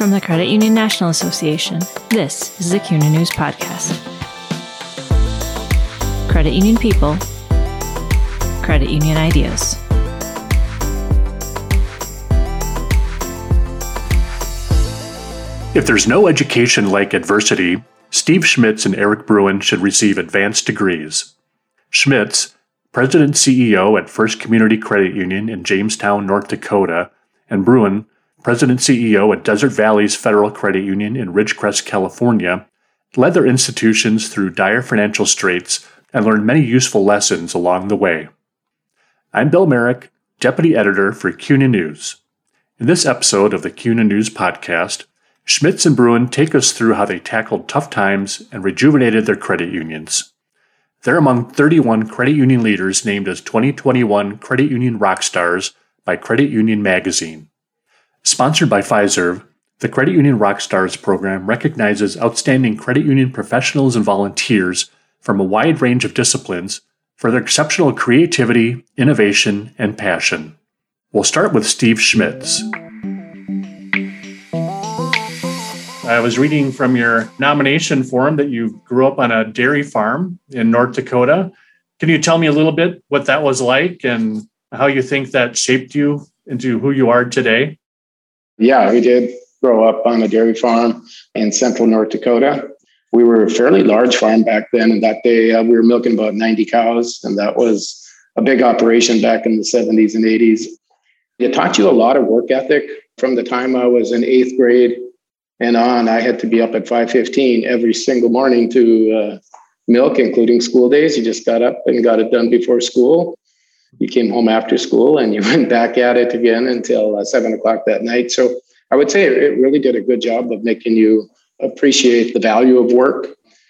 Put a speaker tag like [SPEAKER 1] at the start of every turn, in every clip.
[SPEAKER 1] From the Credit Union National Association, this is the CUNA News Podcast. Credit Union People, Credit Union Ideas.
[SPEAKER 2] If there's no education like adversity, Steve Schmitz and Eric Bruin should receive advanced degrees. Schmitz, President CEO at First Community Credit Union in Jamestown, North Dakota, and Bruin, President CEO at Desert Valleys Federal Credit Union in Ridgecrest, California, led their institutions through dire financial straits and learned many useful lessons along the way. I'm Bill Merrick, Deputy Editor for CUNA News. In this episode of the CUNA News Podcast, Schmitz and Bruin take us through how they tackled tough times and rejuvenated their credit unions. They're among 31 credit union leaders named as 2021 Credit Union Rock Stars by Credit Union Magazine. Sponsored by Fiserv, the Credit Union Rockstars program recognizes outstanding credit union professionals and volunteers from a wide range of disciplines for their exceptional creativity, innovation, and passion. We'll start with Steve Schmitz. I was reading from your nomination form that you grew up on a dairy farm in North Dakota. Can you tell me a little bit what that was like and how you think that shaped you into who you are today?
[SPEAKER 3] Yeah, we did grow up on a dairy farm in central North Dakota. We were a fairly large farm back then. And that day uh, we were milking about 90 cows. And that was a big operation back in the 70s and 80s. It taught you a lot of work ethic from the time I was in eighth grade and on. I had to be up at 5.15 every single morning to uh, milk, including school days. You just got up and got it done before school you came home after school and you went back at it again until uh, seven o'clock that night. So I would say it really did a good job of making you appreciate the value of work.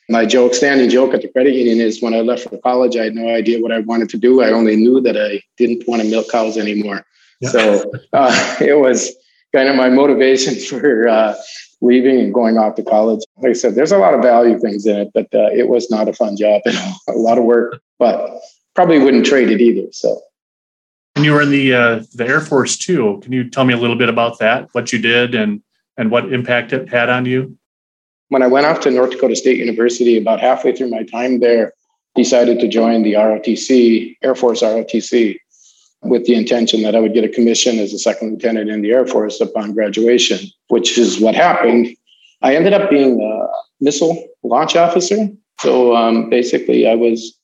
[SPEAKER 3] My joke, standing joke at the credit union is when I left for college, I had no idea what I wanted to do. I only knew that I didn't want to milk cows anymore. Yeah. So uh, it was kind of my motivation for uh, leaving and going off to college. Like I said, there's a lot of value things in it, but uh, it was not a fun job at all. A lot of work, but probably wouldn't trade it either. So.
[SPEAKER 2] And you were in the uh, the Air Force too. Can you tell me a little bit about that? What you did and and what impact it had on you?
[SPEAKER 3] When I went off to North Dakota State University, about halfway through my time there, decided to join the ROTC, Air Force ROTC, with the intention that I would get a commission as a second lieutenant in the Air Force upon graduation, which is what happened. I ended up being a missile launch officer. So um, basically, I was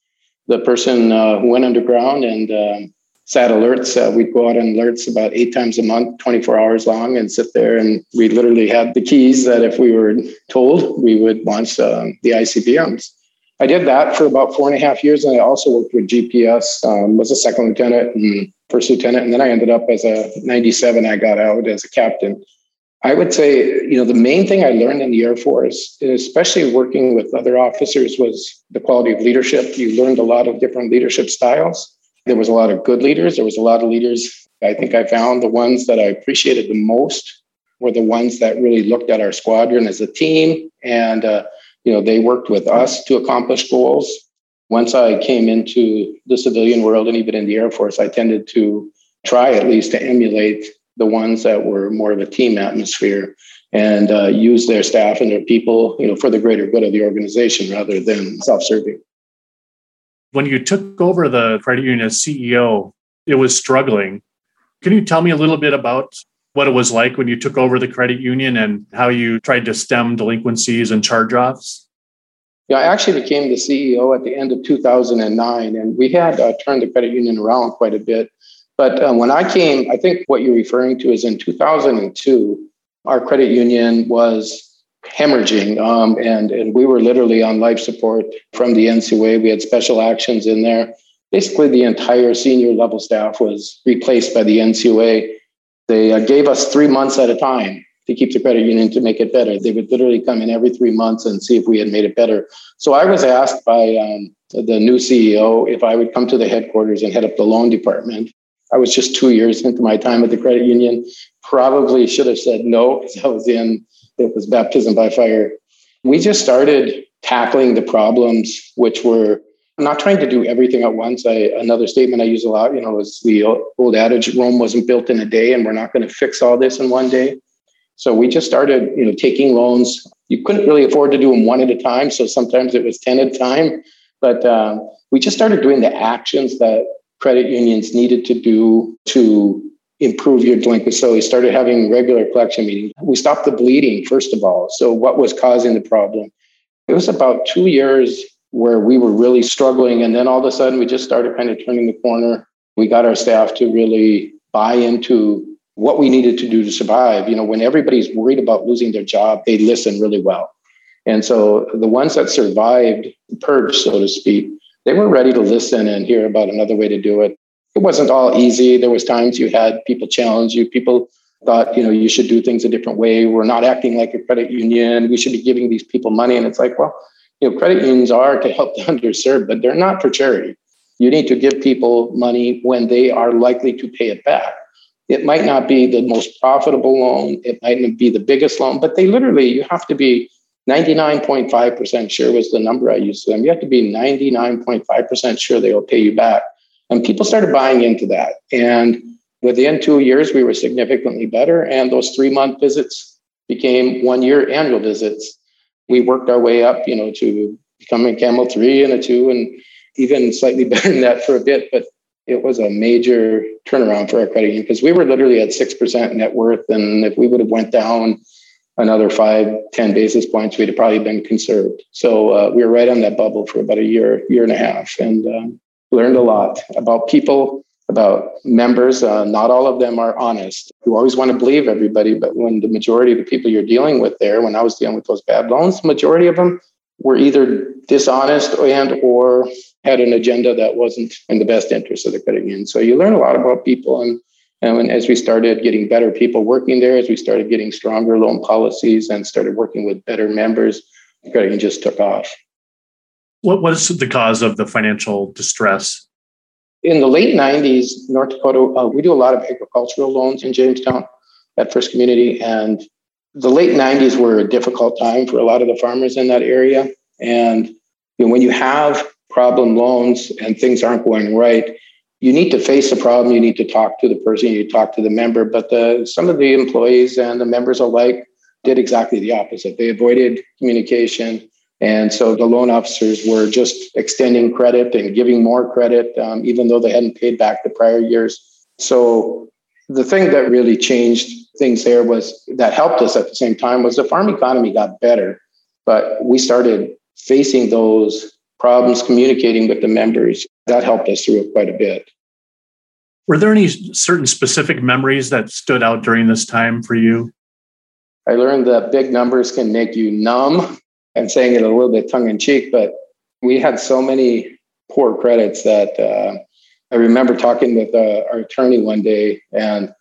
[SPEAKER 3] the person uh, who went underground and um, sat alerts. Uh, we'd go out on alerts about eight times a month, 24 hours long, and sit there. And we literally had the keys that if we were told, we would launch um, the ICBMs. I did that for about four and a half years. And I also worked with GPS, um, was a second lieutenant and first lieutenant. And then I ended up as a 97. I got out as a captain. I would say, you know, the main thing I learned in the Air Force, especially working with other officers, was the quality of leadership. You learned a lot of different leadership styles. There was a lot of good leaders. There was a lot of leaders. I think I found the ones that I appreciated the most were the ones that really looked at our squadron as a team, and uh, you know, they worked with us to accomplish goals. Once I came into the civilian world and even in the Air Force, I tended to try at least to emulate the ones that were more of a team atmosphere and uh, use their staff and their people, you know, for the greater good of the organization rather than self-serving.
[SPEAKER 2] When you took over the credit union as CEO, it was struggling. Can you tell me a little bit about what it was like when you took over the credit union and how you tried to stem delinquencies and charge-offs?
[SPEAKER 3] Yeah, I actually became the CEO at the end of 2009, and we had uh, turned the credit union around quite a bit but um, when I came, I think what you're referring to is in 2002, our credit union was hemorrhaging, um, and and we were literally on life support from the NCUA. We had special actions in there. Basically, the entire senior level staff was replaced by the NCUA. They uh, gave us three months at a time to keep the credit union to make it better. They would literally come in every three months and see if we had made it better. So I was asked by um, the new CEO if I would come to the headquarters and head up the loan department. I was just two years into my time at the credit union. Probably should have said no because I was in, it was baptism by fire. We just started tackling the problems, which were not trying to do everything at once. I, another statement I use a lot, you know, is the old adage Rome wasn't built in a day, and we're not going to fix all this in one day. So we just started, you know, taking loans. You couldn't really afford to do them one at a time, so sometimes it was ten at a time. But um, we just started doing the actions that credit unions needed to do to improve your delinquency. So we started having regular collection meetings. We stopped the bleeding, first of all. So what was causing the problem? It was about two years where we were really struggling. And then all of a sudden, we just started kind of turning the corner. We got our staff to really buy into what we needed to do to survive. You know, when everybody's worried about losing their job, they listen really well. And so the ones that survived the purge, so to speak, they were ready to listen and hear about another way to do it. It wasn't all easy. There was times you had people challenge you. People thought, you know, you should do things a different way. We're not acting like a credit union. We should be giving these people money. And it's like, well, you know, credit unions are to help the underserved, but they're not for charity. You need to give people money when they are likely to pay it back. It might not be the most profitable loan, it might not be the biggest loan, but they literally, you have to be 99.5% sure was the number I used to them. You have to be 99.5% sure they will pay you back. And people started buying into that. And within two years, we were significantly better. And those three month visits became one year annual visits. We worked our way up, you know, to becoming Camel three and a two, and even slightly better than that for a bit. But it was a major turnaround for our credit union because we were literally at 6% net worth. And if we would have went down another five, 10 basis points, we'd have probably been conserved. So uh, we were right on that bubble for about a year, year and a half, and um, learned a lot about people, about members. Uh, not all of them are honest. You always want to believe everybody, but when the majority of the people you're dealing with there, when I was dealing with those bad loans, majority of them were either dishonest and or had an agenda that wasn't in the best interest of the credit union. So you learn a lot about people and and as we started getting better people working there, as we started getting stronger loan policies and started working with better members, the credit union just took off.
[SPEAKER 2] What was the cause of the financial distress?
[SPEAKER 3] In the late 90s, North Dakota, uh, we do a lot of agricultural loans in Jamestown at First Community. And the late 90s were a difficult time for a lot of the farmers in that area. And you know, when you have problem loans and things aren't going right, you need to face the problem. You need to talk to the person. You talk to the member. But the, some of the employees and the members alike did exactly the opposite. They avoided communication. And so the loan officers were just extending credit and giving more credit, um, even though they hadn't paid back the prior years. So the thing that really changed things there was that helped us at the same time was the farm economy got better, but we started facing those problems communicating with the members. That helped us through it quite a bit.
[SPEAKER 2] Were there any certain specific memories that stood out during this time for you?
[SPEAKER 3] I learned that big numbers can make you numb. I'm saying it a little bit tongue in cheek, but we had so many poor credits that uh, I remember talking with uh, our attorney one day, and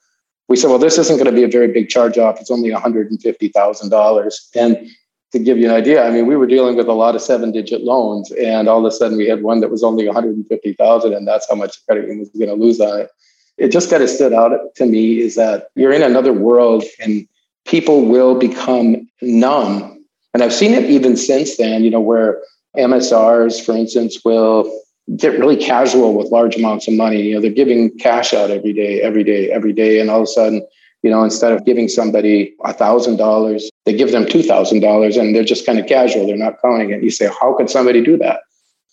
[SPEAKER 3] we said, "Well, this isn't going to be a very big charge off. It's only one hundred and fifty thousand dollars." And to give you an idea, I mean, we were dealing with a lot of seven-digit loans, and all of a sudden we had one that was only one hundred and fifty thousand, and that's how much credit union was going to lose on it. It just kind of stood out to me is that you're in another world, and people will become numb and I've seen it even since then, you know, where MSRs, for instance, will get really casual with large amounts of money. You know, they're giving cash out every day, every day, every day. And all of a sudden, you know, instead of giving somebody a thousand dollars, they give them two thousand dollars and they're just kind of casual. They're not counting it. You say, how could somebody do that?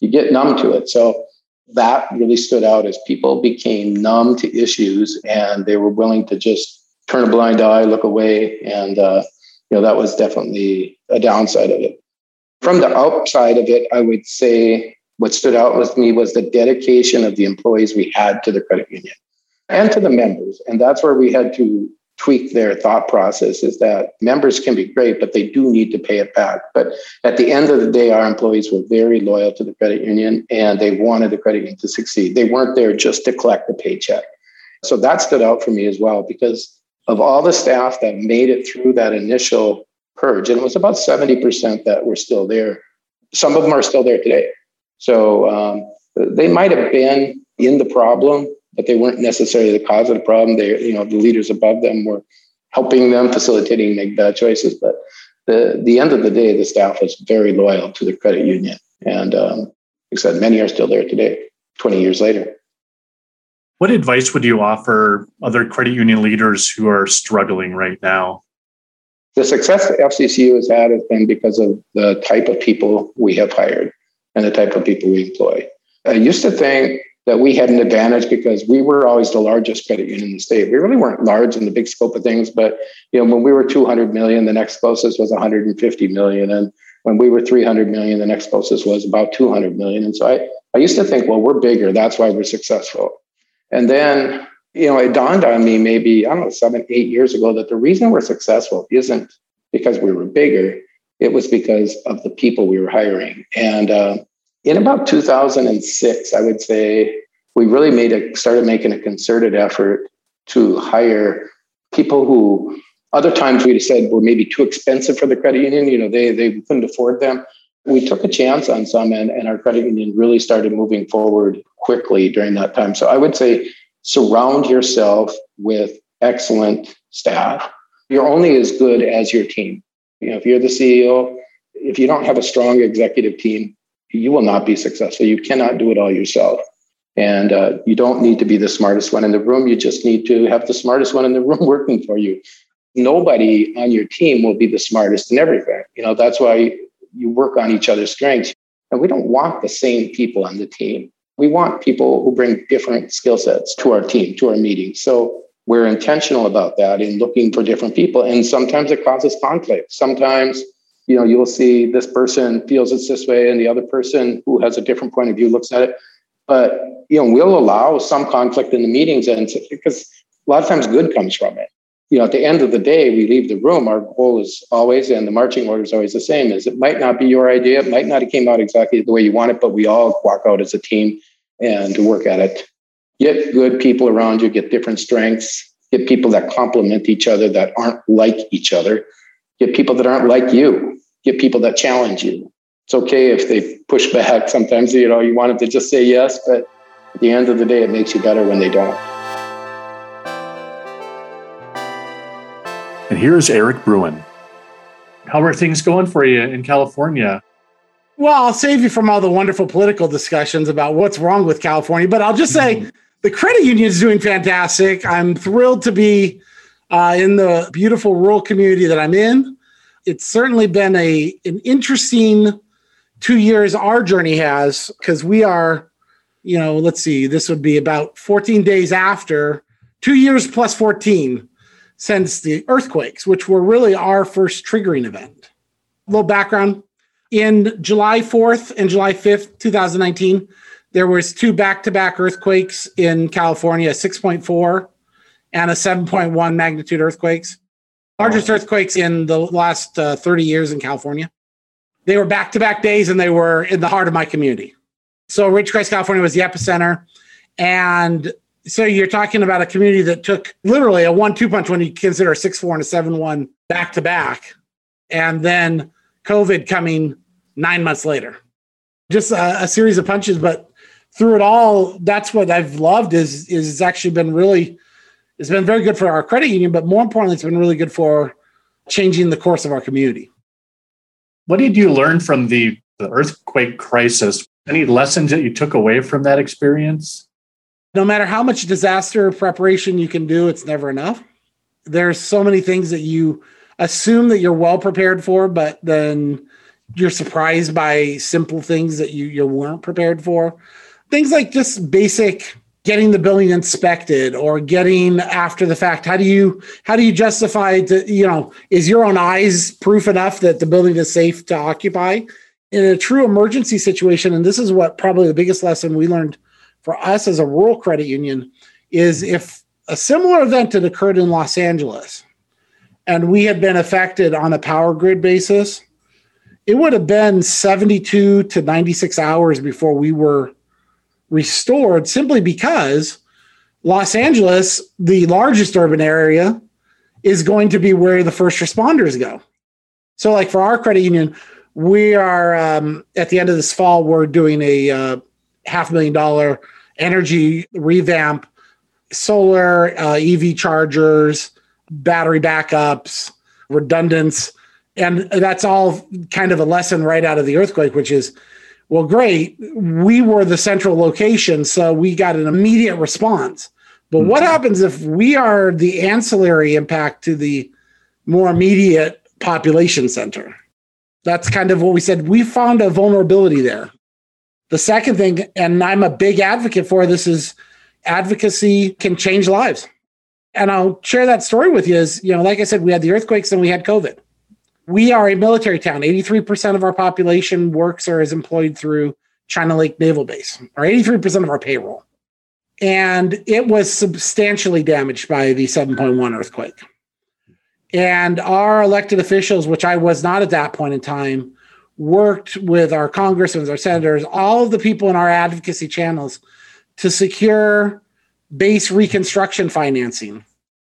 [SPEAKER 3] You get numb to it. So that really stood out as people became numb to issues and they were willing to just turn a blind eye, look away, and uh, you know, that was definitely a downside of it. From the upside of it, I would say what stood out with me was the dedication of the employees we had to the credit union and to the members. And that's where we had to tweak their thought process is that members can be great, but they do need to pay it back. But at the end of the day, our employees were very loyal to the credit union and they wanted the credit union to succeed. They weren't there just to collect the paycheck. So that stood out for me as well because of all the staff that made it through that initial purge, and it was about 70% that were still there. Some of them are still there today. So um, they might have been in the problem, but they weren't necessarily the cause of the problem. They, you know, the leaders above them were helping them, facilitating, make bad choices. But the the end of the day, the staff was very loyal to the credit union, and um, like I said, many are still there today, 20 years later.
[SPEAKER 2] What advice would you offer other credit union leaders who are struggling right now?
[SPEAKER 3] The success that FCCU has had has been because of the type of people we have hired and the type of people we employ. I used to think that we had an advantage because we were always the largest credit union in the state. We really weren't large in the big scope of things, but you know, when we were 200 million, the next closest was 150 million, and when we were 300 million, the next closest was about 200 million. And so I, I used to think, well, we're bigger, that's why we're successful. And then, you know, it dawned on me maybe I don't know seven, eight years ago that the reason we're successful isn't because we were bigger; it was because of the people we were hiring, and uh, in about 2006, I would say we really made a started making a concerted effort to hire people who other times we'd have said were maybe too expensive for the credit union. You know, they they couldn't afford them. We took a chance on some, and, and our credit union really started moving forward quickly during that time. So I would say surround yourself with excellent staff. You're only as good as your team. You know, if you're the CEO, if you don't have a strong executive team, you will not be successful. You cannot do it all yourself. And uh, you don't need to be the smartest one in the room. You just need to have the smartest one in the room working for you. Nobody on your team will be the smartest in everything. You know, that's why you work on each other's strengths. And we don't want the same people on the team. We want people who bring different skill sets to our team, to our meetings. So we're intentional about that in looking for different people. And sometimes it causes conflict. Sometimes you know you'll see this person feels it's this way and the other person who has a different point of view looks at it. But you know we'll allow some conflict in the meetings and because a lot of times good comes from it. You know at the end of the day we leave the room our goal is always and the marching order is always the same is it might not be your idea it might not have came out exactly the way you want it but we all walk out as a team and work at it. Get good people around you get different strengths get people that complement each other that aren't like each other. Get people that aren't like you, get people that challenge you. It's okay if they push back. Sometimes, you know, you want them to just say yes, but at the end of the day, it makes you better when they don't.
[SPEAKER 2] And here's Eric Bruin. How are things going for you in California?
[SPEAKER 4] Well, I'll save you from all the wonderful political discussions about what's wrong with California, but I'll just say mm-hmm. the credit union is doing fantastic. I'm thrilled to be uh, in the beautiful rural community that I'm in. It's certainly been a an interesting two years our journey has because we are, you know, let's see, this would be about 14 days after two years plus 14 since the earthquakes, which were really our first triggering event. A little background. In July 4th and July 5th, 2019, there was two back-to-back earthquakes in California, 6.4 and a 7.1 magnitude earthquakes. Largest earthquakes in the last uh, 30 years in California. They were back to back days and they were in the heart of my community. So, Ridgecrest, California was the epicenter. And so you're talking about a community that took literally a one two punch when you consider a 6 4 and a 7 1 back to back. And then COVID coming nine months later. Just a, a series of punches. But through it all, that's what I've loved is, is it's actually been really it's been very good for our credit union, but more importantly, it's been really good for changing the course of our community.
[SPEAKER 2] What did you learn from the, the earthquake crisis? Any lessons that you took away from that experience?
[SPEAKER 4] No matter how much disaster preparation you can do, it's never enough. There's so many things that you assume that you're well prepared for, but then you're surprised by simple things that you, you weren't prepared for. Things like just basic getting the building inspected or getting after the fact? How do you how do you justify to you know is your own eyes proof enough that the building is safe to occupy? In a true emergency situation and this is what probably the biggest lesson we learned for us as a rural credit union is if a similar event had occurred in Los Angeles and we had been affected on a power grid basis it would have been 72 to 96 hours before we were restored simply because Los Angeles, the largest urban area, is going to be where the first responders go. So, like for our credit union, we are um, at the end of this fall, we're doing a uh, half million dollar energy revamp, solar, uh, EV chargers, battery backups, redundance. And that's all kind of a lesson right out of the earthquake, which is well, great. We were the central location, so we got an immediate response. But mm-hmm. what happens if we are the ancillary impact to the more immediate population center. That's kind of what we said. We found a vulnerability there. The second thing, and I'm a big advocate for this, is advocacy can change lives. And I'll share that story with you. Is you know, like I said, we had the earthquakes and we had COVID. We are a military town. 83% of our population works or is employed through China Lake Naval Base, or 83% of our payroll. And it was substantially damaged by the 7.1 earthquake. And our elected officials, which I was not at that point in time, worked with our congressmen, our senators, all of the people in our advocacy channels to secure base reconstruction financing.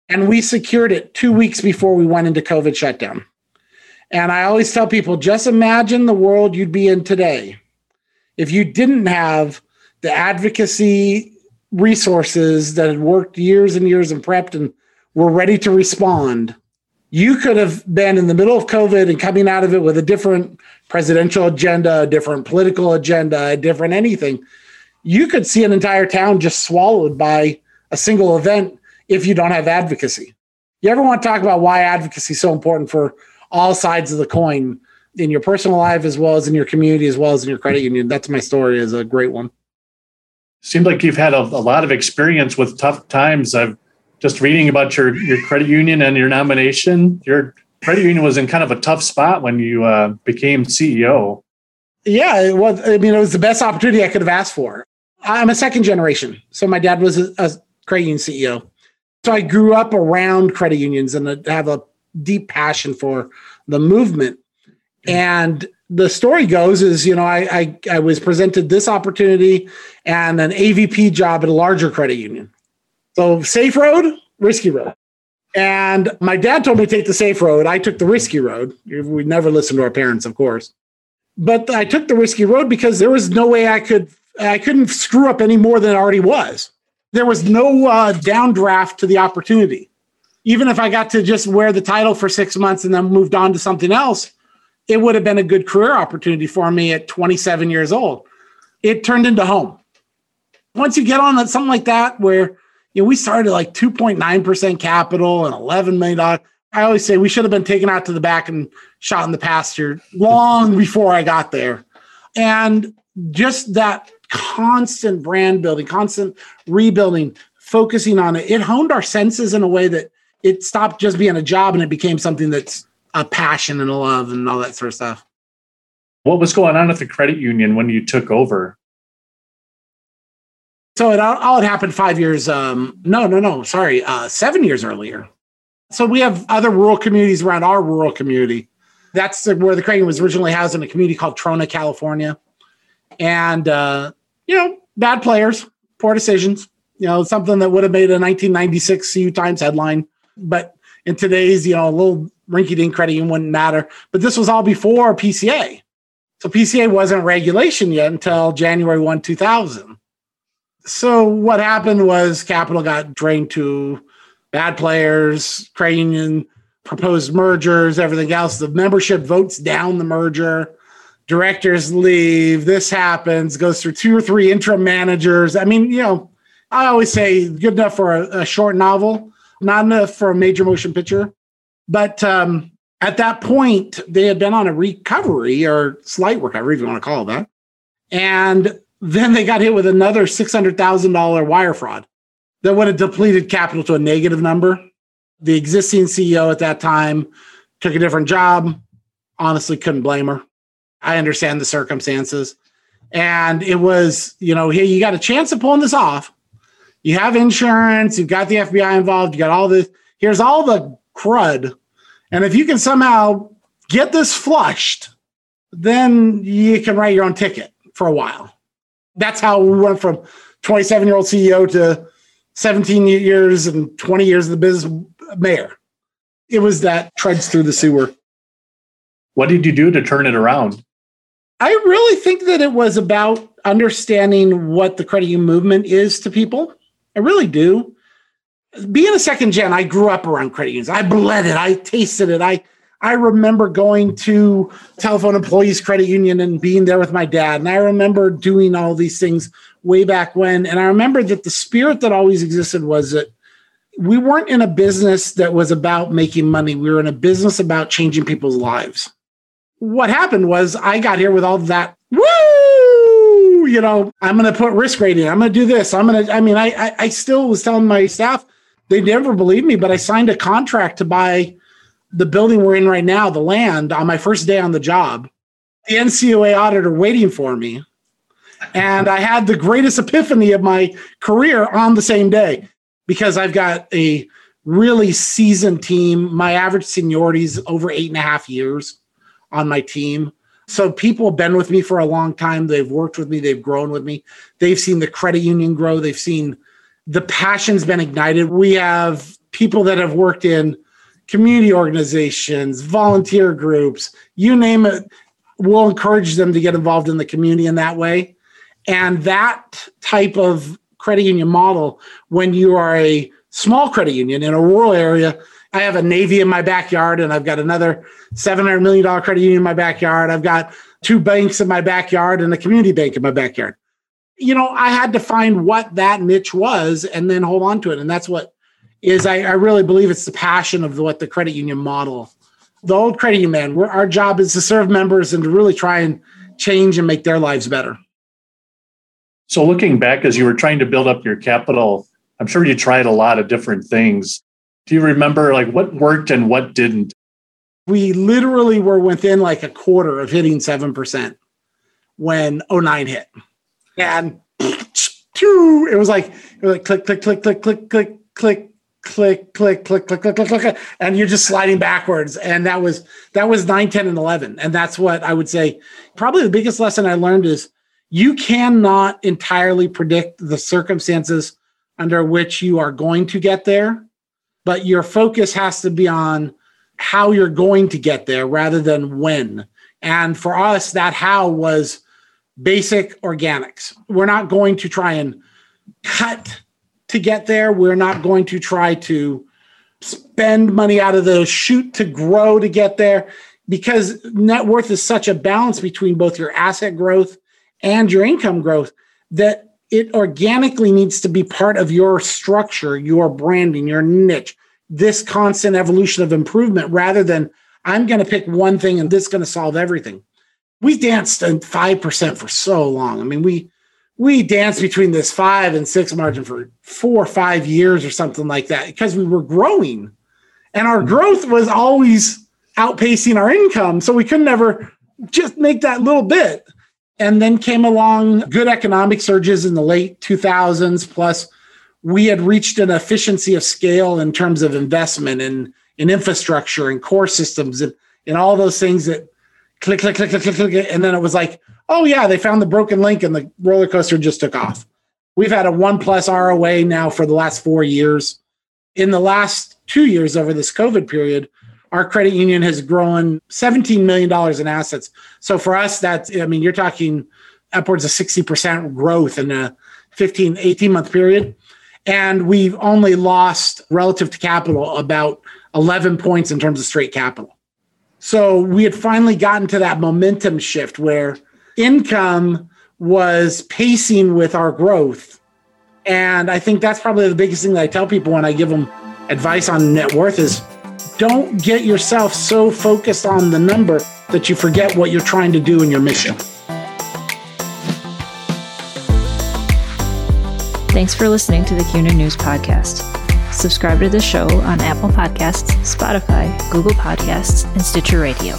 [SPEAKER 4] And we secured it two weeks before we went into COVID shutdown. And I always tell people just imagine the world you'd be in today if you didn't have the advocacy resources that had worked years and years and prepped and were ready to respond. You could have been in the middle of COVID and coming out of it with a different presidential agenda, a different political agenda, a different anything. You could see an entire town just swallowed by a single event if you don't have advocacy. You ever want to talk about why advocacy is so important for all sides of the coin in your personal life as well as in your community as well as in your credit union. That's my story is a great one.
[SPEAKER 2] Seems like you've had a, a lot of experience with tough times. I've just reading about your your credit union and your nomination. Your credit union was in kind of a tough spot when you uh, became CEO.
[SPEAKER 4] Yeah, it was. I mean, it was the best opportunity I could have asked for. I'm a second generation, so my dad was a, a credit union CEO. So I grew up around credit unions and have a deep passion for the movement. And the story goes is, you know, I, I, I was presented this opportunity and an AVP job at a larger credit union. So safe road, risky road. And my dad told me to take the safe road. I took the risky road. We never listened to our parents, of course. But I took the risky road because there was no way I could I couldn't screw up any more than it already was. There was no uh, downdraft to the opportunity. Even if I got to just wear the title for six months and then moved on to something else, it would have been a good career opportunity for me at 27 years old. It turned into home. Once you get on something like that, where you know we started like 2.9% capital and 11 million dollars. I always say we should have been taken out to the back and shot in the pasture long before I got there. And just that constant brand building, constant rebuilding, focusing on it, it honed our senses in a way that it stopped just being a job and it became something that's a passion and a love and all that sort of stuff.
[SPEAKER 2] What was going on at the credit union when you took over?
[SPEAKER 4] So it all, all had happened five years. Um, no, no, no. Sorry, uh, seven years earlier. So we have other rural communities around our rural community. That's where the credit union was originally housed in a community called Trona, California. And uh, you know, bad players, poor decisions. You know, something that would have made a 1996 CU Times headline, but in today's, you know, a little rinky dink credit union wouldn't matter. But this was all before PCA. So PCA wasn't regulation yet until January 1, 2000. So what happened was capital got drained to bad players, credit union proposed mergers, everything else. The membership votes down the merger. Directors leave. This happens, goes through two or three interim managers. I mean, you know, I always say good enough for a, a short novel, not enough for a major motion picture. But um, at that point, they had been on a recovery or slight recovery, if you want to call it that. And then they got hit with another $600,000 wire fraud that would have depleted capital to a negative number. The existing CEO at that time took a different job. Honestly, couldn't blame her. I understand the circumstances. And it was, you know, hey, you got a chance of pulling this off. You have insurance, you've got the FBI involved, you got all this. Here's all the crud. And if you can somehow get this flushed, then you can write your own ticket for a while. That's how we went from 27 year old CEO to 17 years and 20 years of the business mayor. It was that treads through the sewer.
[SPEAKER 2] What did you do to turn it around?
[SPEAKER 4] I really think that it was about understanding what the credit union movement is to people. I really do being a second gen, I grew up around credit unions. I bled it. I tasted it. I I remember going to telephone employees credit union and being there with my dad. And I remember doing all these things way back when. And I remember that the spirit that always existed was that we weren't in a business that was about making money. We were in a business about changing people's lives. What happened was I got here with all that, you know, I'm going to put risk rating. I'm going to do this. I'm going to, I mean, I, I, I still was telling my staff, they never believed me, but I signed a contract to buy the building we're in right now, the land, on my first day on the job. The NCUA auditor waiting for me. And I had the greatest epiphany of my career on the same day because I've got a really seasoned team. My average seniority is over eight and a half years on my team. So people have been with me for a long time. They've worked with me. They've grown with me. They've seen the credit union grow. They've seen the passion's been ignited. We have people that have worked in community organizations, volunteer groups, you name it. We'll encourage them to get involved in the community in that way. And that type of credit union model when you are a small credit union in a rural area. I have a Navy in my backyard, and I've got another $700 million credit union in my backyard. I've got two banks in my backyard and a community bank in my backyard. You know, I had to find what that niche was and then hold on to it. And that's what is I, I really believe it's the passion of what the credit union model. The old credit union man, our job is to serve members and to really try and change and make their lives better.
[SPEAKER 2] So, looking back as you were trying to build up your capital, I'm sure you tried a lot of different things. Do you remember like what worked and what didn't?
[SPEAKER 4] We literally were within like a quarter of hitting 7% when 09 hit. And it was like, it was like click, click, click, click, click, click, click, click, click, click, click, click, click, click, and you're just sliding backwards. And that was that was 9, 10, and 11. And that's what I would say. Probably the biggest lesson I learned is you cannot entirely predict the circumstances under which you are going to get there, but your focus has to be on how you're going to get there rather than when. And for us, that how was basic organics. We're not going to try and cut to get there. We're not going to try to spend money out of the chute to grow to get there because net worth is such a balance between both your asset growth and your income growth that it organically needs to be part of your structure, your branding, your niche, this constant evolution of improvement rather than I'm going to pick one thing and this is going to solve everything. We danced at 5% for so long. I mean, we we danced between this five and six margin for four or five years or something like that because we were growing and our mm-hmm. growth was always outpacing our income. So we could never just make that little bit. And then came along good economic surges in the late 2000s. Plus, we had reached an efficiency of scale in terms of investment in, in infrastructure and core systems and, and all those things that click, click, click, click, click, click. And then it was like, oh, yeah, they found the broken link and the roller coaster just took off. We've had a one plus ROA now for the last four years. In the last two years over this COVID period, our credit union has grown $17 million in assets. So for us, that's, I mean, you're talking upwards of 60% growth in a 15, 18 month period. And we've only lost relative to capital about 11 points in terms of straight capital. So we had finally gotten to that momentum shift where income was pacing with our growth. And I think that's probably the biggest thing that I tell people when I give them advice on net worth is don't get yourself so focused on the number that you forget what you're trying to do in your mission.
[SPEAKER 1] Thanks for listening to the CUNA News Podcast. Subscribe to the show on Apple Podcasts, Spotify, Google Podcasts, and Stitcher Radio.